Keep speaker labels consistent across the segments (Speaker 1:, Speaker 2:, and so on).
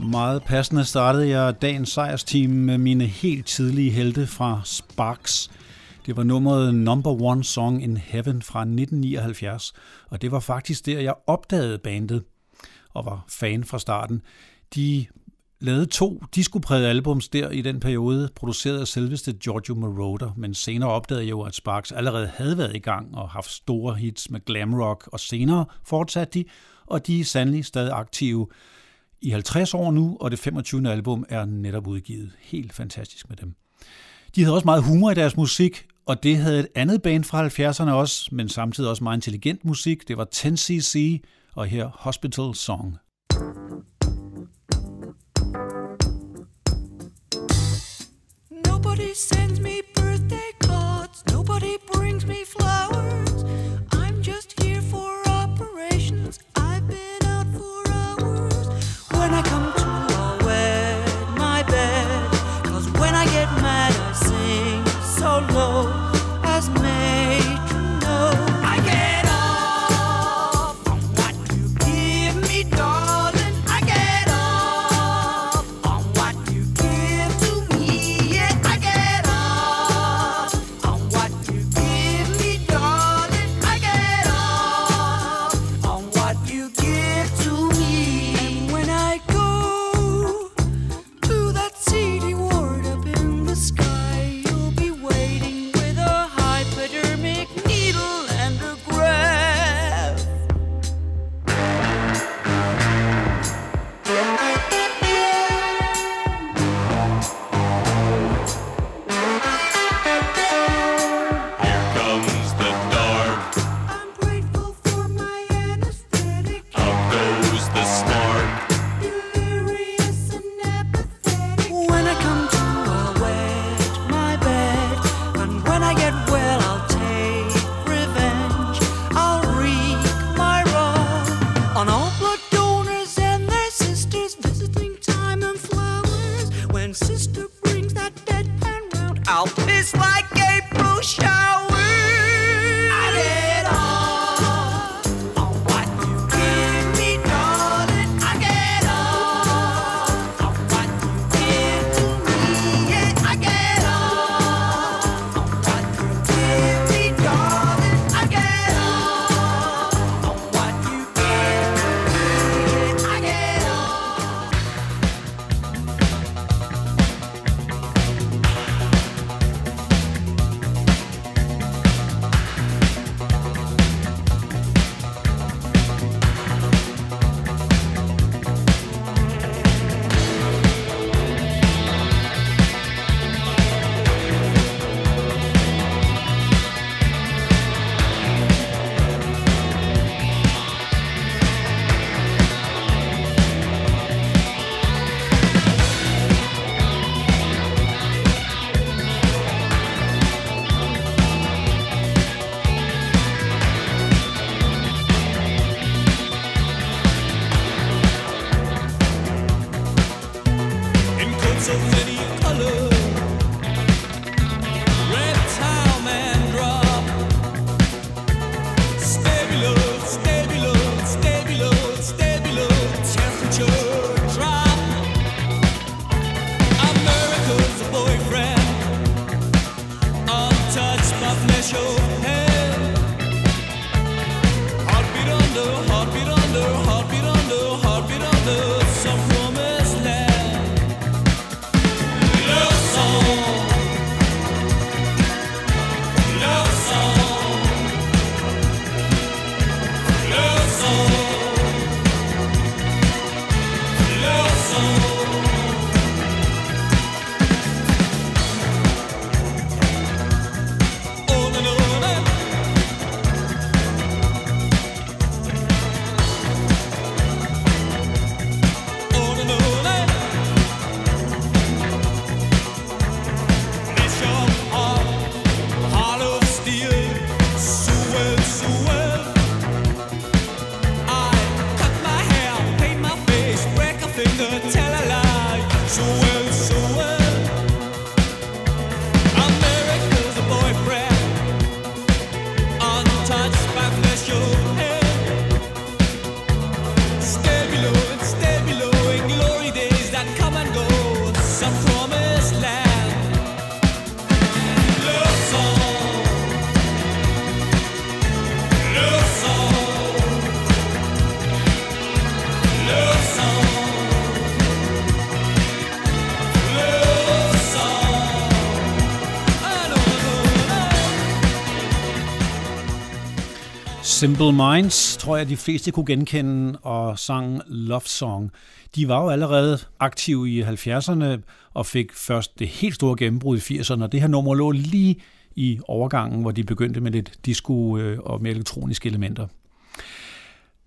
Speaker 1: meget passende startede jeg dagens sejrsteam med mine helt tidlige helte fra Sparks. Det var nummeret Number One Song in Heaven fra 1979, og det var faktisk der, jeg opdagede bandet og var fan fra starten. De lavede to discoprægede albums der i den periode, produceret af selveste Giorgio Moroder, men senere opdagede jeg jo, at Sparks allerede havde været i gang og haft store hits med glam rock, og senere fortsatte de, og de er sandelig stadig aktive i 50 år nu, og det 25. album er netop udgivet. Helt fantastisk med dem. De havde også meget humor i deres musik, og det havde et andet band fra 70'erne også, men samtidig også meget intelligent musik. Det var 10cc, og her Hospital Song. Nobody sends me birthday cards, nobody brings me flowers.
Speaker 2: Simple Minds tror jeg, de fleste kunne genkende og sang Love Song. De var jo allerede aktive i 70'erne og fik først det helt store gennembrud i 80'erne, og det her nummer lå lige i overgangen, hvor de begyndte med lidt disco øh, og med elektroniske elementer.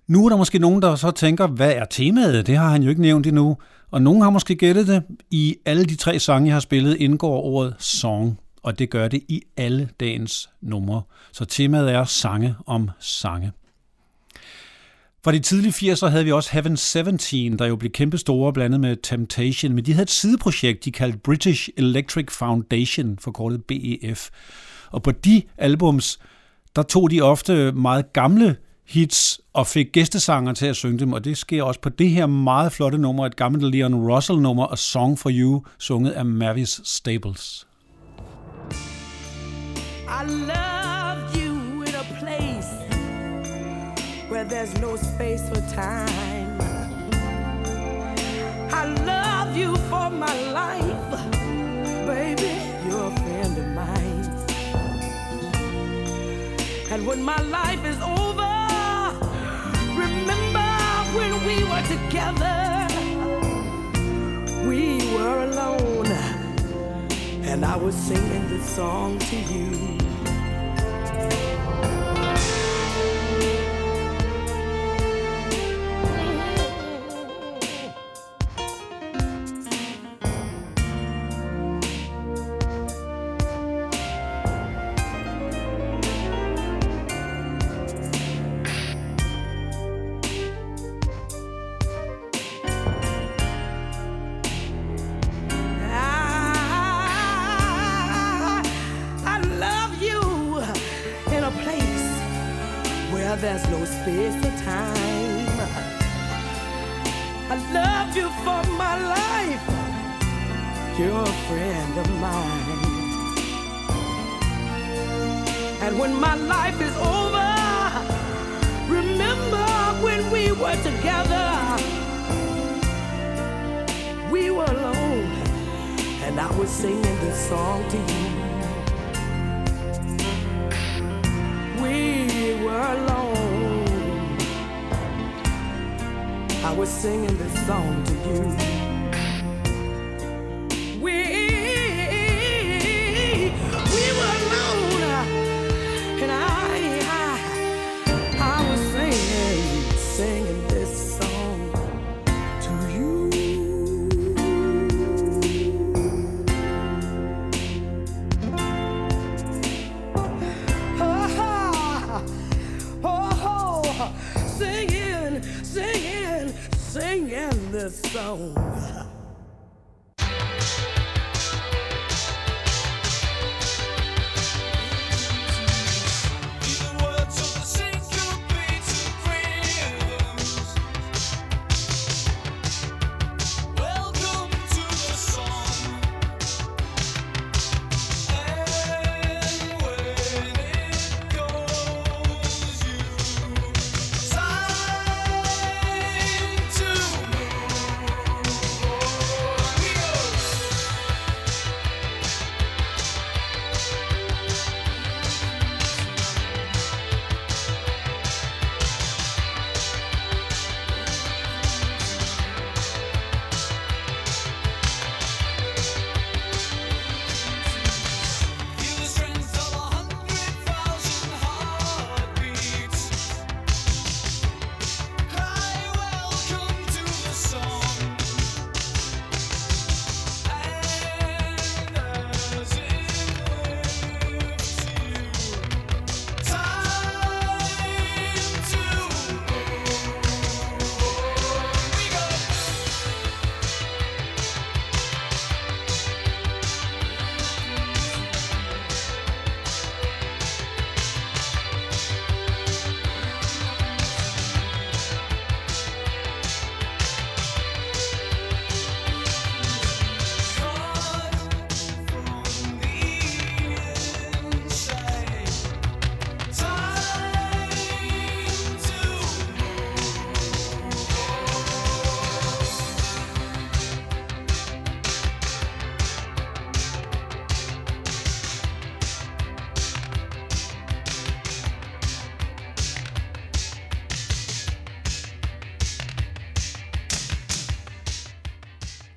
Speaker 2: Nu er der måske nogen, der så tænker, hvad er temaet? Det har han jo ikke nævnt endnu. Og nogen har måske gættet det. I alle de tre sange, jeg har spillet, indgår ordet song og det gør det i alle dagens numre. Så temaet er sange om sange. Fra de tidlige 80'er havde vi også Heaven 17, der jo blev kæmpe store blandet med Temptation, men de havde et sideprojekt, de kaldte British Electric Foundation, forkortet BEF. Og på de albums, der tog de ofte meget gamle hits og fik gæstesanger til at synge dem, og det sker også på det her meget flotte nummer, et gammelt Leon Russell-nummer, A Song for You, sunget af Mavis Staples.
Speaker 3: I love you in a place where there's no space for time. I love you for my life, baby. You're a friend of mine. And when my life is over, remember when we were together. We were alone, and I was singing this song to you. There's I love you for my life. You're a friend of mine. And when my life is over, remember when we were together. We were alone, and I was singing this song to you. We were alone. I was singing this song to you. zone.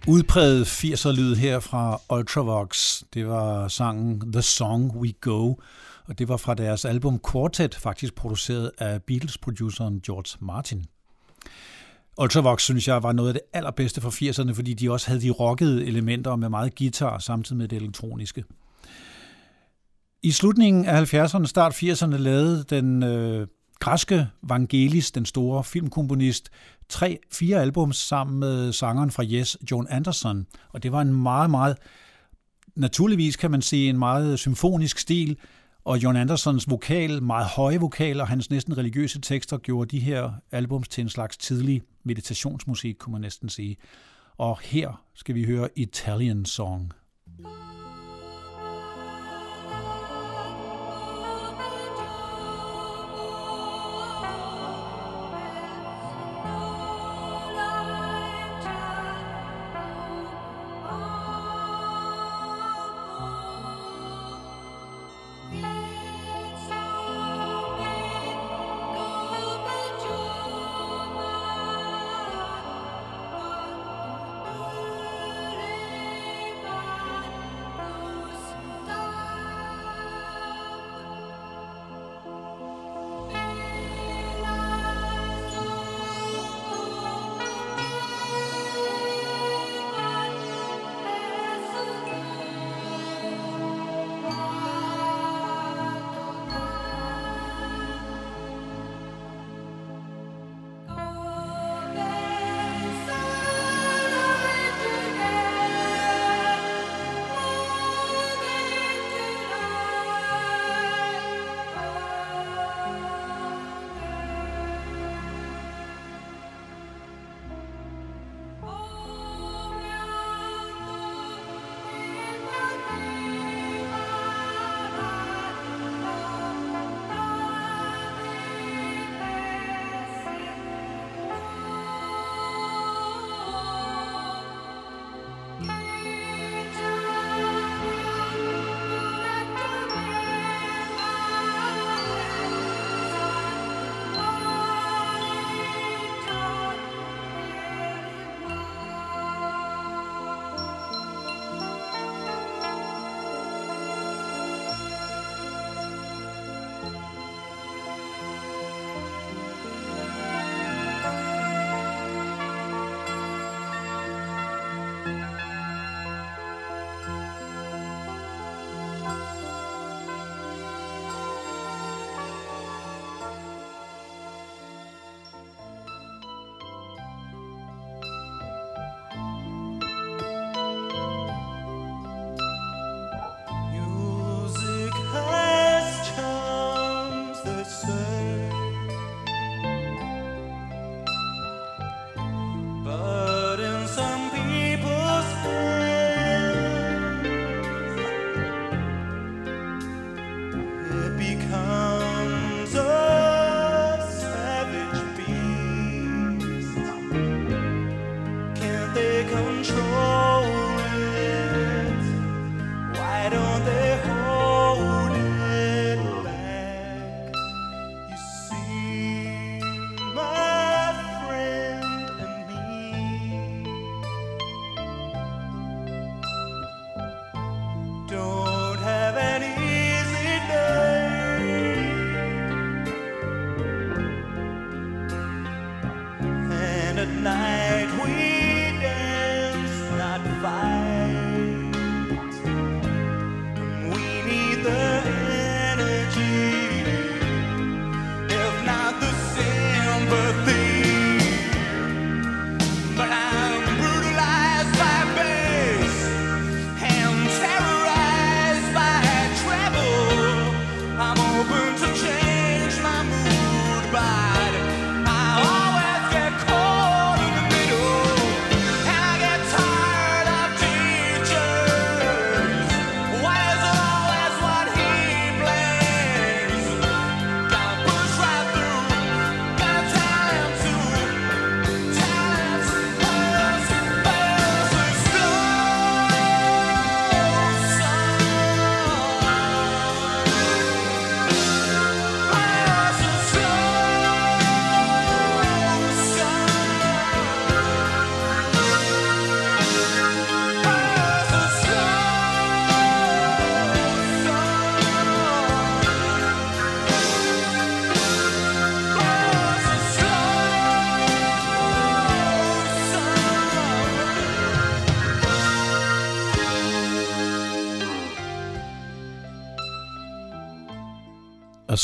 Speaker 4: Udpræget 80'er-lyd her fra Ultravox. Det var sangen The Song We Go, og det var fra deres album Quartet, faktisk produceret af Beatles-produceren George Martin. Ultravox synes jeg var noget af det allerbedste fra 80'erne, fordi de også havde de rockede elementer med meget guitar samtidig med det elektroniske. I slutningen af 70'erne, start 80'erne, lavede den øh, græske Vangelis, den store filmkomponist, tre, fire albums sammen med sangeren fra Yes, John Anderson. Og det var en meget, meget, naturligvis kan man sige, en meget symfonisk stil, og John Andersons vokal, meget høje vokal og hans næsten religiøse tekster gjorde de her albums til en slags tidlig meditationsmusik, kunne man næsten sige. Og her skal vi høre Italian Song.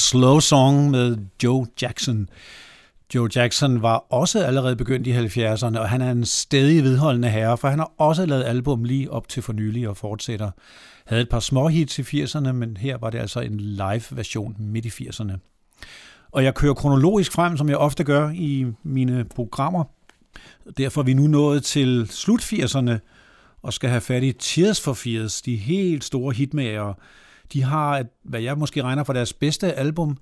Speaker 5: Slow Song med Joe Jackson. Joe Jackson var også allerede begyndt i 70'erne, og han er en stedig vedholdende herre, for han har også lavet album lige op til for nylig og fortsætter. Havde et par små hits i 80'erne, men her var det altså en live-version midt i 80'erne. Og jeg kører kronologisk frem, som jeg ofte gør i mine programmer. Derfor er vi nu nået til slut 80'erne og skal have fat i Tears for Fears, de helt store hitmager. De har, et, hvad jeg måske regner for deres bedste album,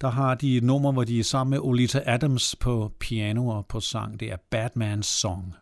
Speaker 5: der har de et nummer, hvor de er sammen med Olita Adams på piano og på sang. Det er Batman's Song.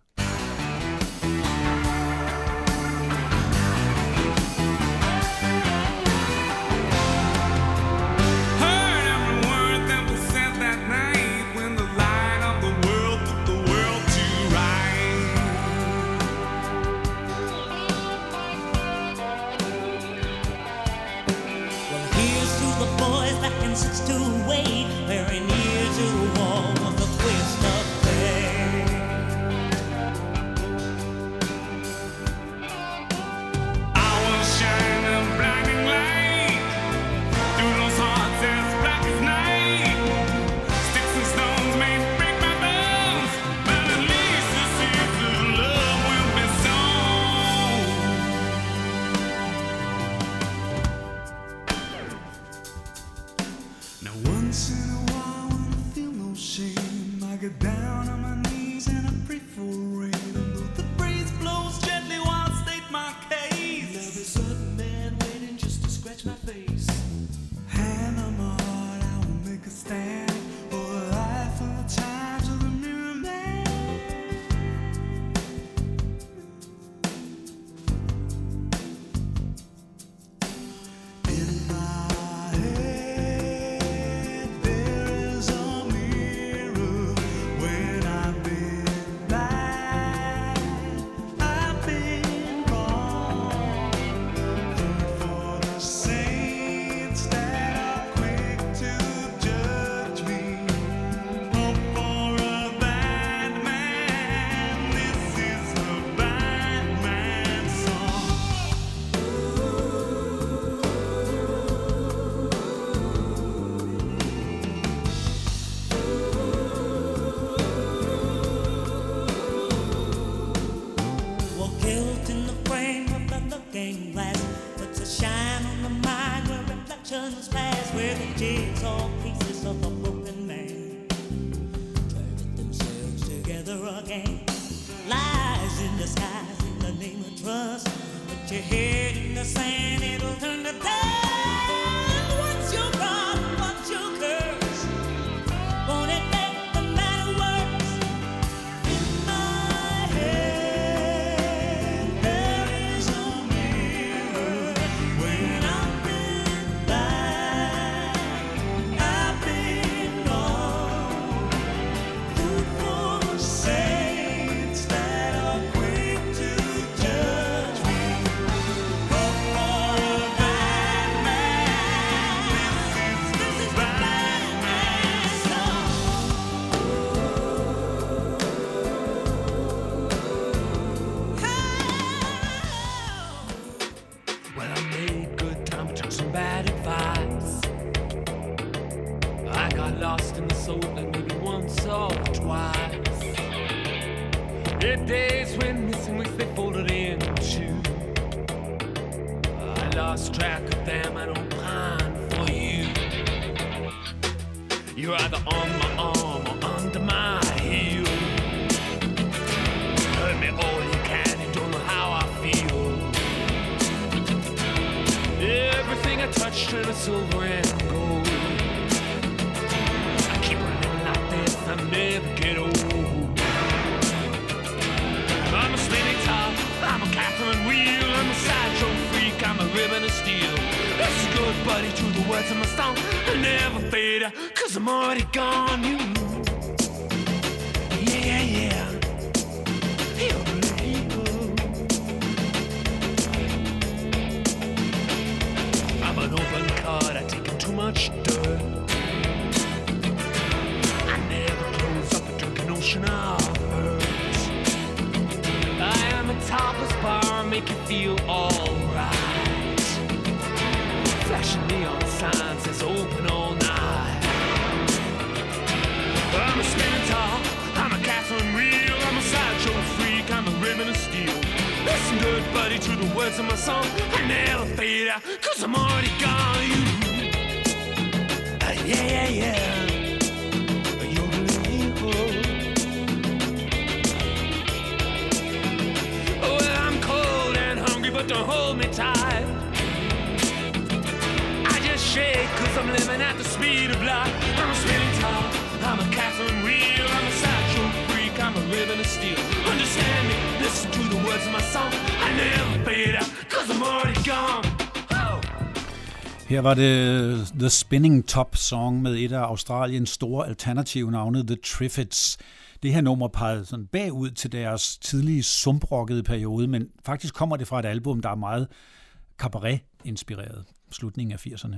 Speaker 6: Var det øh, The Spinning Top Song med et af Australiens store alternative navne, The Triffids. Det her nummer pegede sådan bagud til deres tidlige sumprockede periode, men faktisk kommer det fra et album, der er meget cabaret-inspireret, slutningen af 80'erne.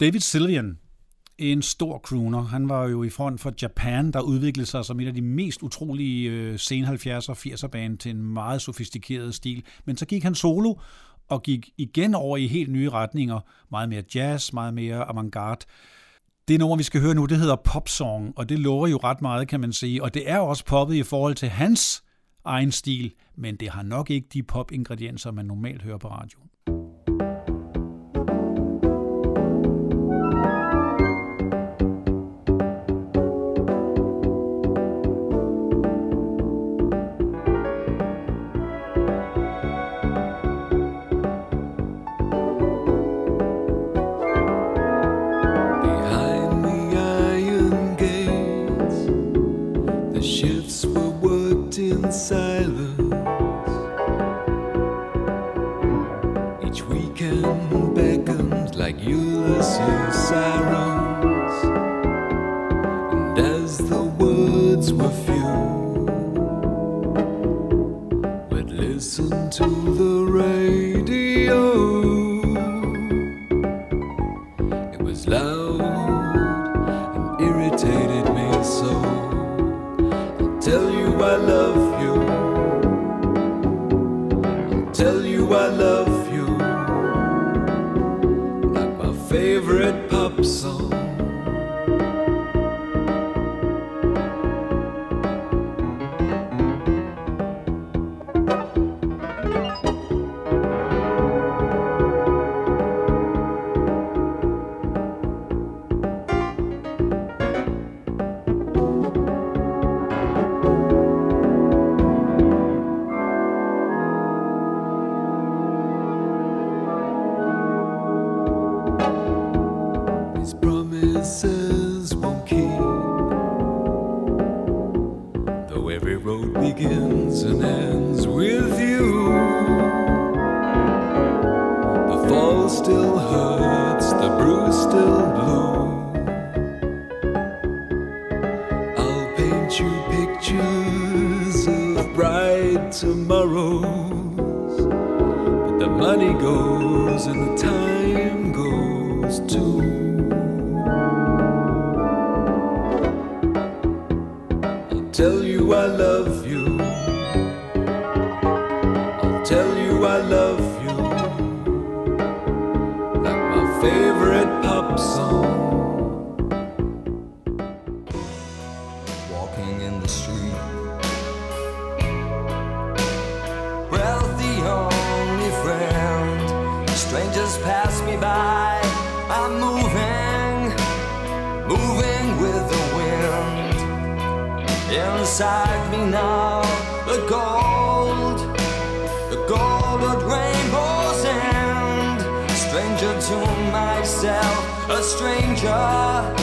Speaker 6: David Sylvian, en stor crooner. Han var jo i front for Japan, der udviklede sig som et af de mest utrolige øh, sen 70'er og 80'er band til en meget sofistikeret stil. Men så gik han solo og gik igen over i helt nye retninger. Meget mere jazz, meget mere avantgarde. Det nummer, vi skal høre nu, det hedder Popsong, og det lover jo ret meget, kan man sige. Og det er også poppet i forhold til hans egen stil, men det har nok ikke de pop-ingredienser, man normalt hører på radio.
Speaker 7: bright tomorrows. But the money goes and the time goes too. I'll tell you I love you. beside me now. The gold, the gold at rainbows end. A stranger to myself, a stranger.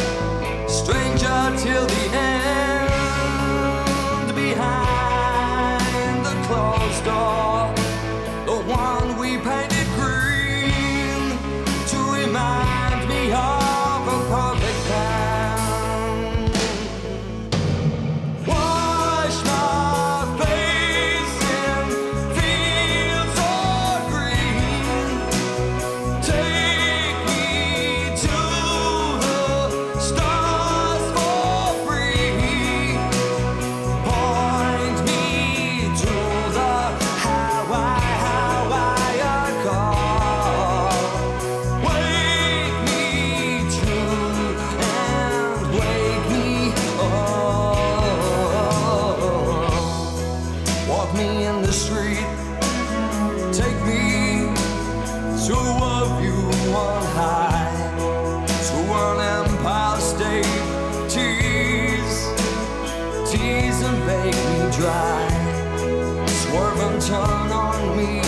Speaker 7: dry. Swerve and turn on me,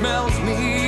Speaker 7: melt me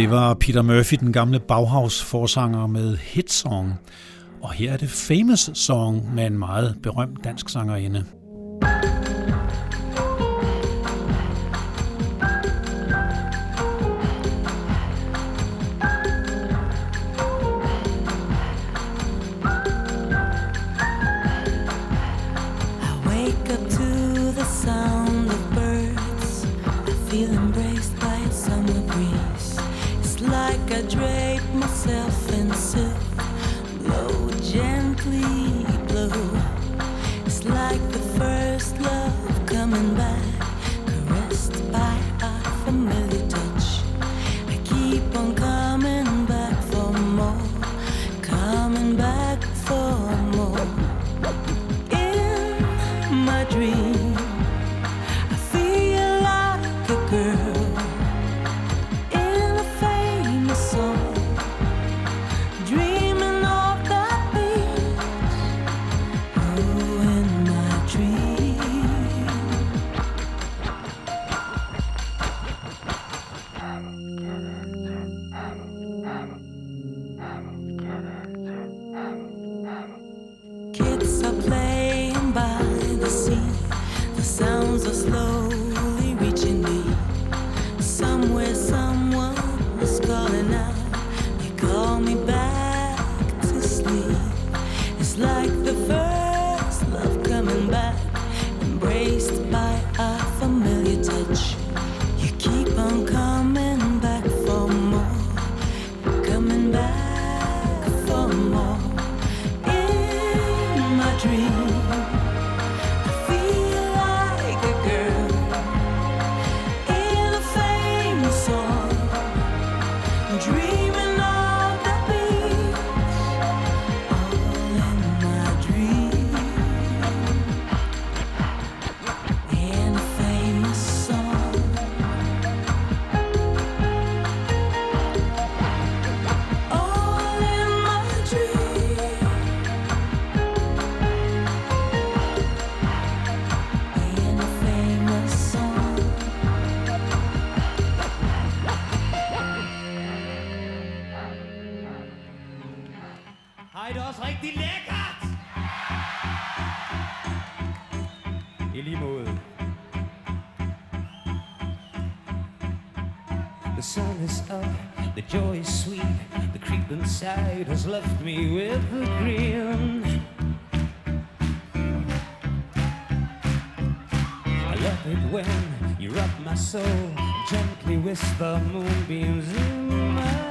Speaker 8: Det var Peter Murphy, den gamle Bauhaus-forsanger med hitsong. Og her er det Famous Song med en meget berømt dansk sangerinde.
Speaker 9: Seid også rigtig lækkert! I. The sun is up, the joy is sweet, the creep inside has left me with a grin. I love it when you rub my soul, gently whisper moonbeams in my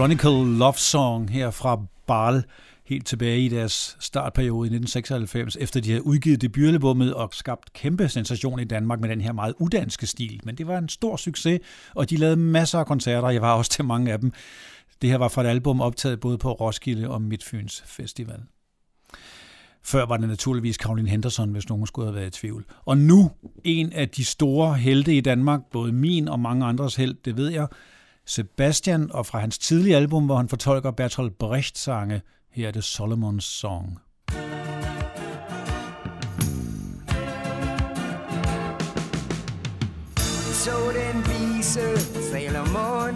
Speaker 2: Chronicle Love Song her fra Barl helt tilbage i deres startperiode i 1996, efter de havde udgivet debutalbummet og skabt kæmpe sensation i Danmark med den her meget udanske stil. Men det var en stor succes, og de lavede masser af koncerter. Jeg var også til mange af dem. Det her var fra et album optaget både på Roskilde og Midtfyns Festival. Før var det naturligvis Caroline Henderson, hvis nogen skulle have været i tvivl. Og nu en af de store helte i Danmark, både min og mange andres held, det ved jeg, Sebastian, og fra hans tidlige album, hvor han fortolker Bertolt Brecht sange, her er det Solomons Song.
Speaker 10: Så den vise Salomon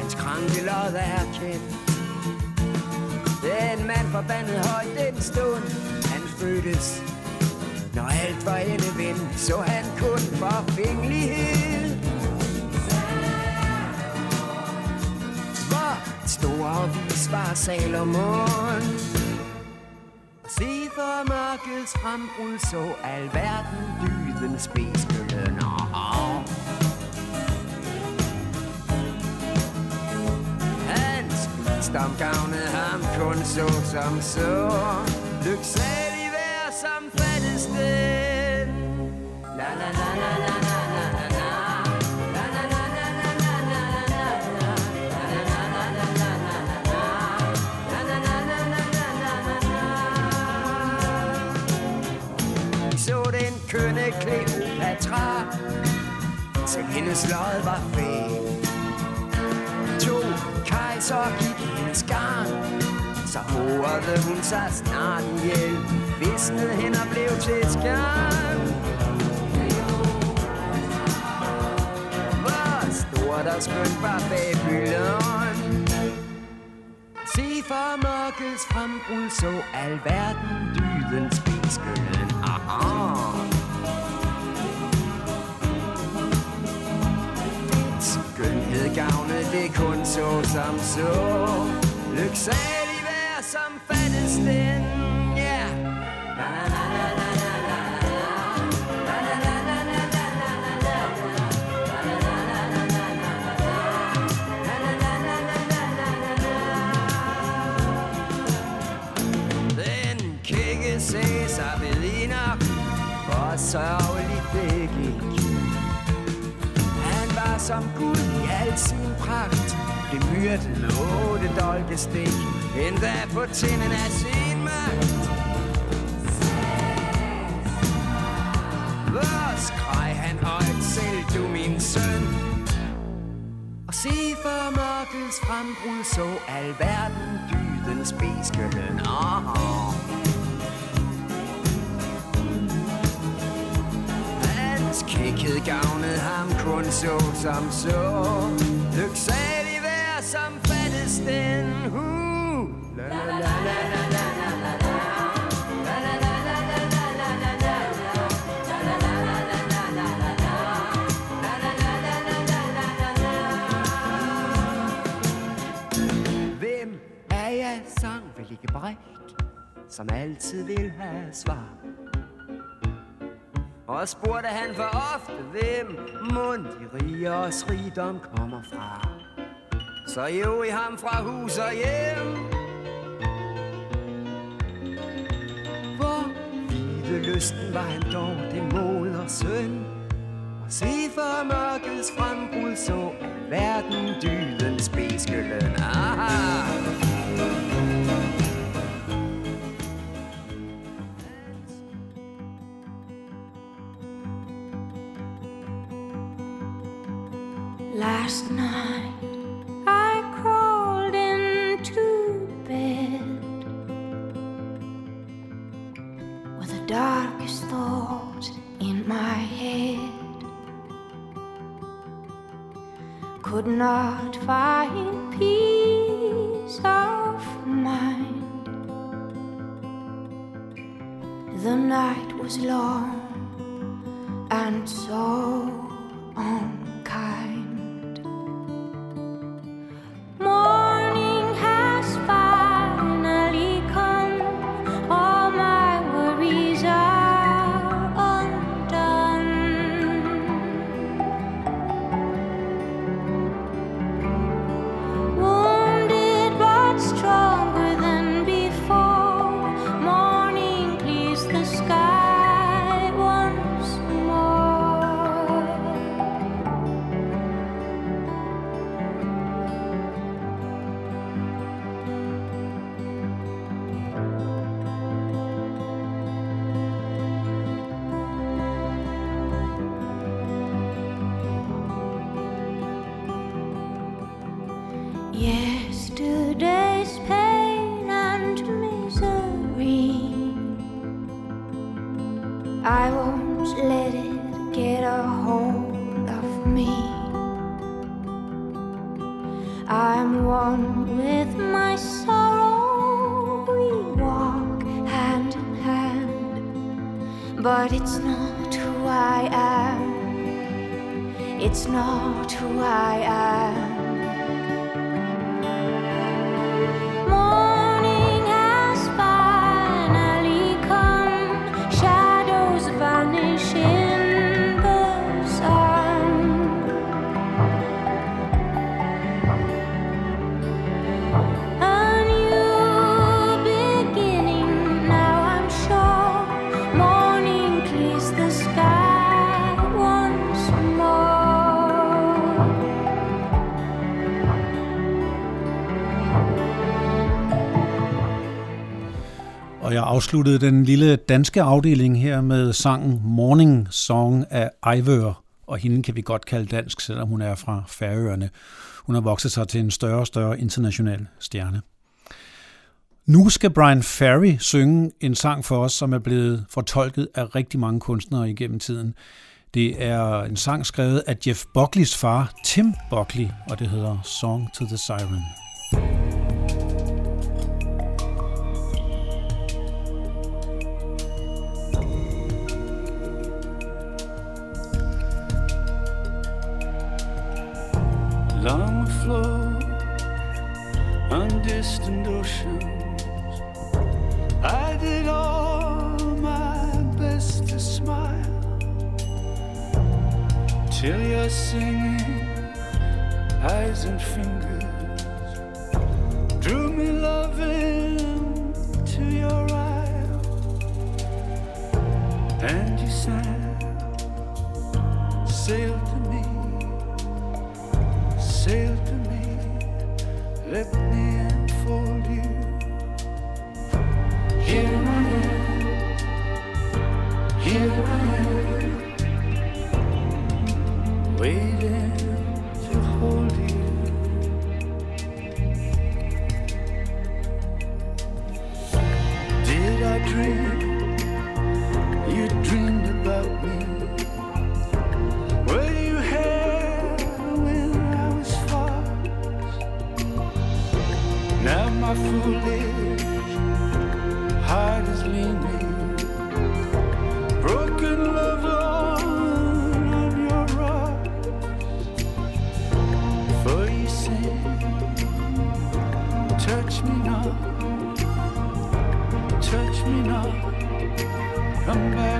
Speaker 10: Hans krankelod er kendt. Den mand forbandet højt den stund. Han fødtes Når alt var endevendt Så han kun forfængelighed store vis var Salomon Se for mørkets frembrud Så alverden dydens beskyldener Hans stamgavne ham kun så som så. Lyksalig Kleopatra Til hendes lod var fæl To kejser gik hendes garn Så horede hun sig snart ihjel Visnede hen og blev til skarn Hvor stort og skønt var Babylon. Se for mørkets frembrud Så alverden dydens spiskøllen Aha. Hed gavne det kun så som så Lyksalig vær som fattes den Ja yeah. Na na na na na na Ses og Belina Og sørgeligt det gik som guld i al sin pragt Blev myrdet med otte dolke dolkestik Endda på tinden af sin magt Hvor skreg han højt selv, du min søn Og se for mørkets frembrud Så alverden dydens beskøllen oh. oh. Ikke gavnet ham kun så som så Lyksalig vær som fattes den hu La la la la la la la la Hvem er jeg sang, vel ikke bredt, som altid vil have svar? Og spurgte han for ofte, hvem mund de rige og rigdom kommer fra. Så jo i ham fra hus og hjem. Hvor hvide lysten var han dog, det og søn. Og se for mørkets frembrud, så verden dydens beskylden. Aha!
Speaker 8: Last night I crawled into bed with the darkest thoughts in my head. Could not find peace of mind. The night was long and so unkind.
Speaker 2: Afsluttede den lille danske afdeling her med sangen Morning Song af Ivør, og hende kan vi godt kalde dansk, selvom hun er fra Færøerne. Hun har vokset sig til en større og større international stjerne. Nu skal Brian Ferry synge en sang for os, som er blevet fortolket af rigtig mange kunstnere igennem tiden. Det er en sang skrevet af Jeff Buckleys far, Tim Buckley, og det hedder Song to the Siren.
Speaker 11: Long afloat on distant oceans. I did all my best to smile. Till you're singing, eyes and fingers drew me loving to your isle, and you sang, sail to me sail to me, let me enfold you. Here I am, here I am, waiting My foolish. Heart is leaning, broken love on, your rock. For you sing, touch me not, touch me not, come back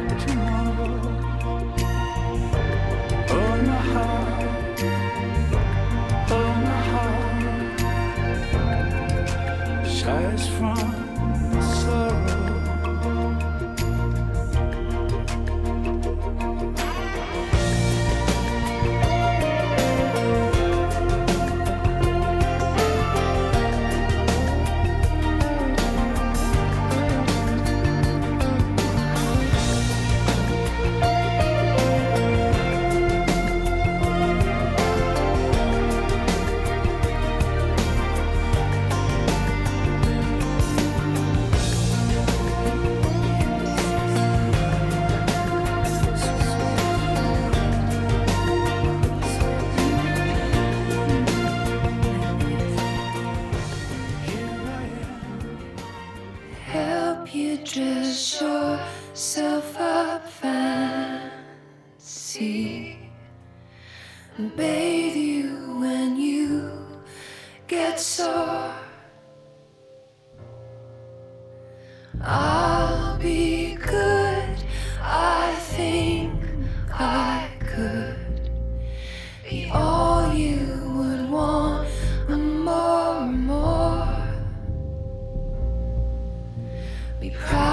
Speaker 12: Be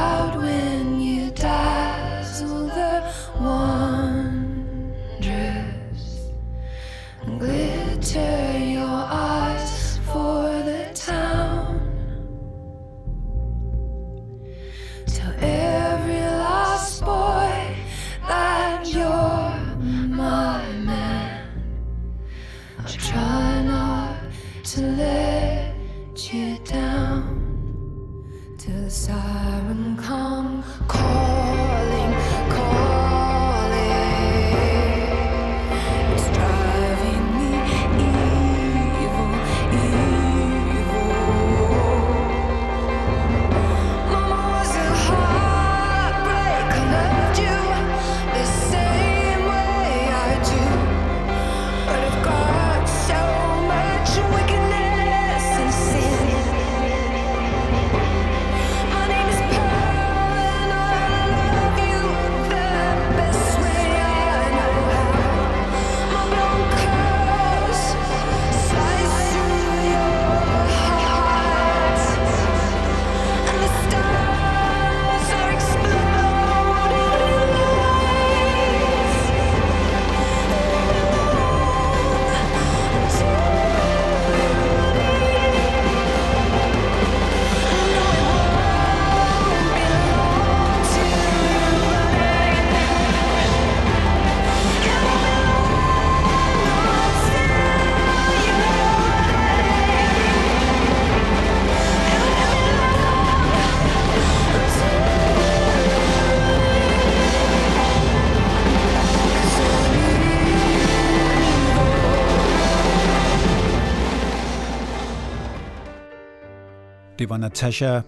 Speaker 2: Det var Natasha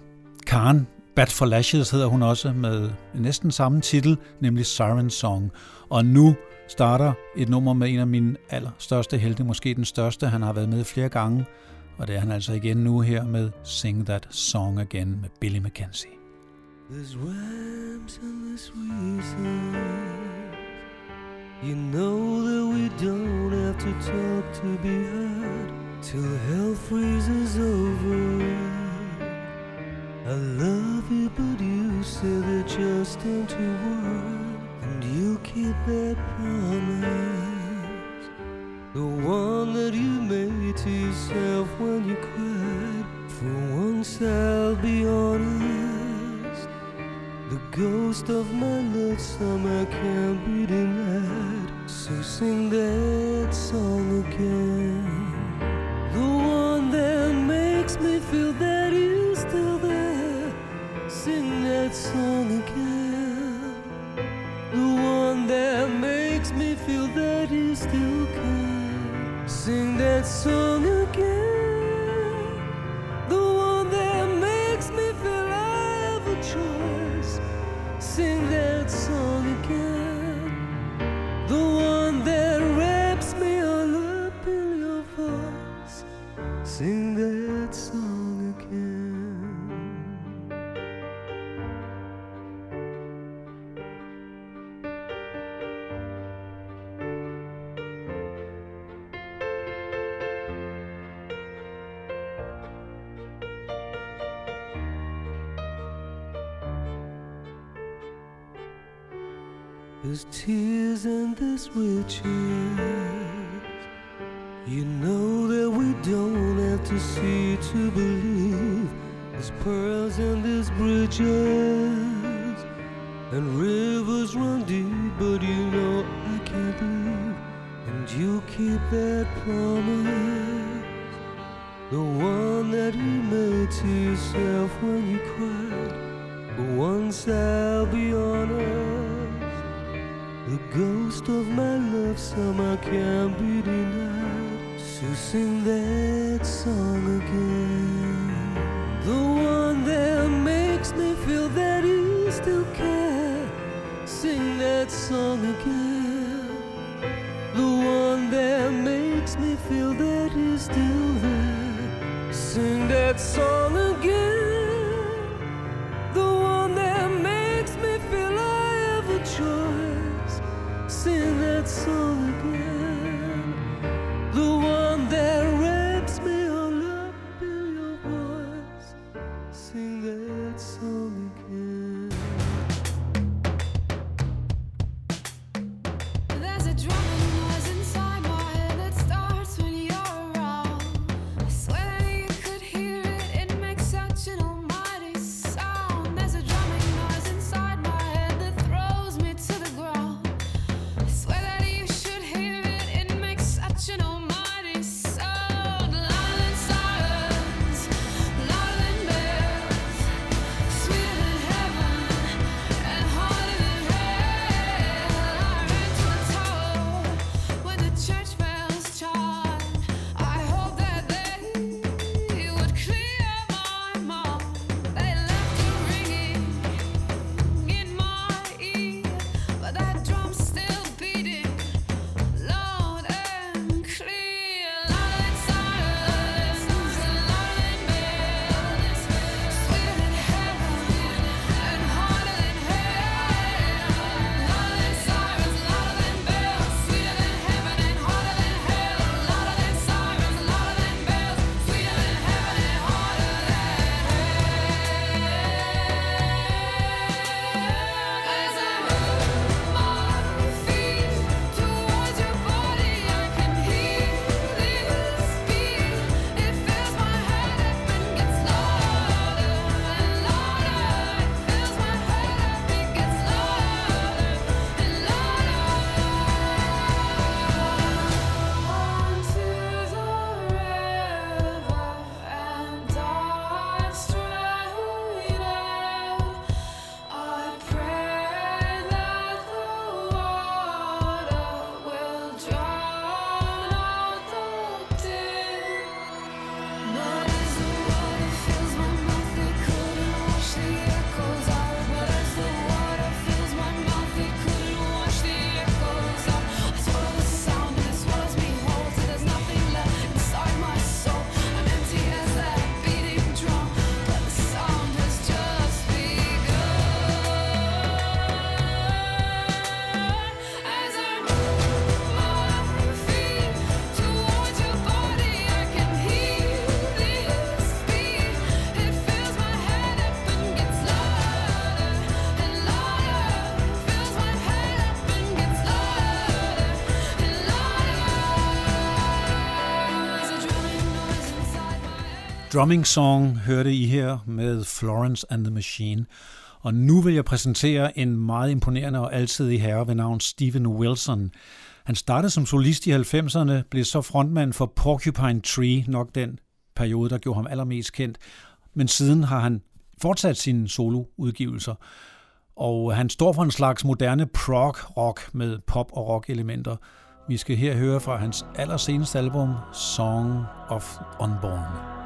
Speaker 2: Khan, Bad for Lashes hedder hun også, med næsten samme titel, nemlig Siren Song. Og nu starter et nummer med en af mine allerstørste helte, måske den største. Han har været med flere gange, og det er han altså igen nu her med Sing That Song Again med Billy McKenzie.
Speaker 13: There's worms and there's weasels You know that we don't have to talk to be heard till hell freezes over. I love you, but you said that just don't you worry, and you keep that promise. The one that you made to yourself when you cried. For once I'll be honest. The ghost of my love summer can't be denied. So sing that song again. The one that makes me feel that that song again. The one that makes me feel that you still care. Sing that song again. There's tears and there's riches. You know that we don't have to see to believe. There's pearls and there's bridges. And rivers run deep, but you know I can't leave. And you keep that promise. The one that you made to yourself when you cried. But once I'll be honest. Ghost of my love summer can't be denied. So sing that song again. The one that makes me feel that you still care. Sing that song again. The one that makes me feel that you're still there. Sing that song
Speaker 14: Drumming
Speaker 1: Song hørte I her med Florence and the Machine. Og nu vil jeg præsentere en meget imponerende og altidig herre ved navn Steven Wilson. Han startede som solist i 90'erne, blev så frontmand for Porcupine Tree, nok den periode, der gjorde ham allermest kendt. Men siden har han fortsat sine soloudgivelser. Og han står for en slags moderne prog-rock med pop- og rock-elementer. Vi skal her høre fra hans allerseneste album, Song of Unborn.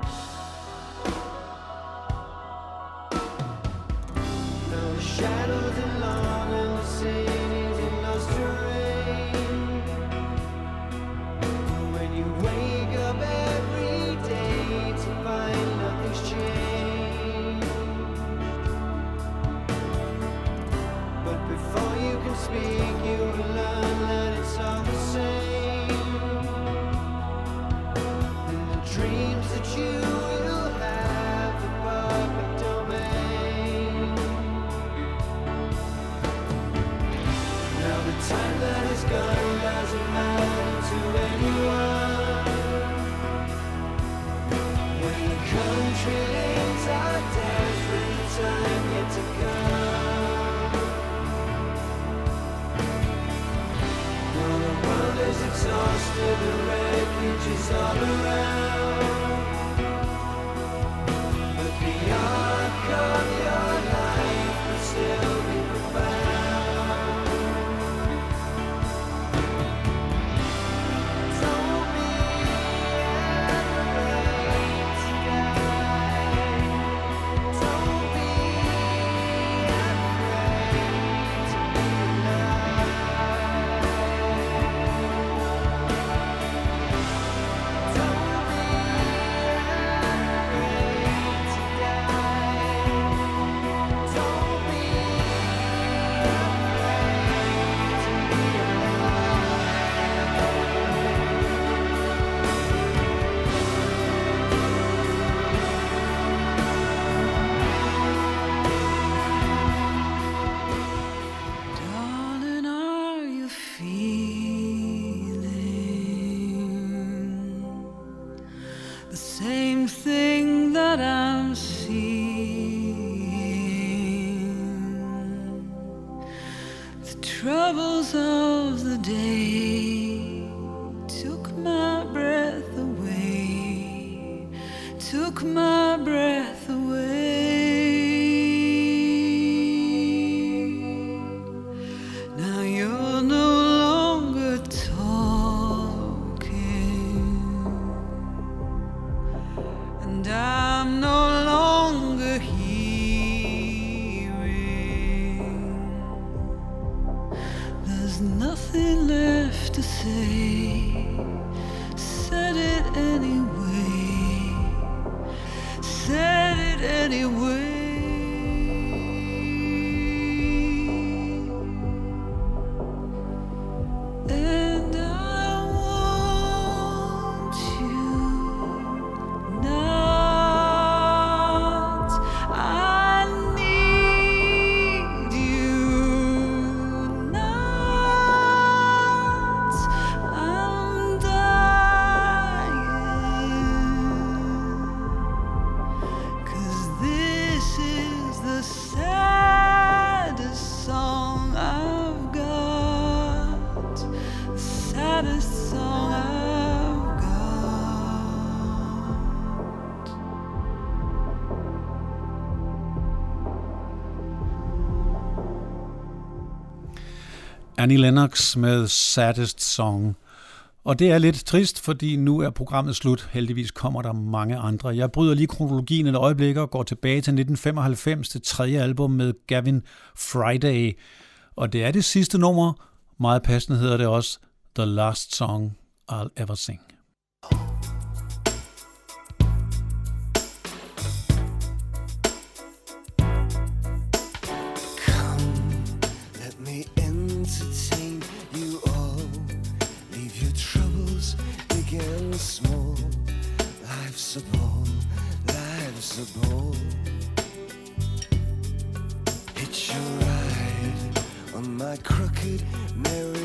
Speaker 1: Annie Lennox med Saddest Song. Og det er lidt trist, fordi nu er programmet slut. Heldigvis kommer der mange andre. Jeg bryder lige kronologien et øjeblik og går tilbage til 1995 til tredje album med Gavin Friday. Og det er det sidste nummer. Meget passende hedder det også The Last Song I'll Ever Sing.
Speaker 15: My crooked merry-go-round.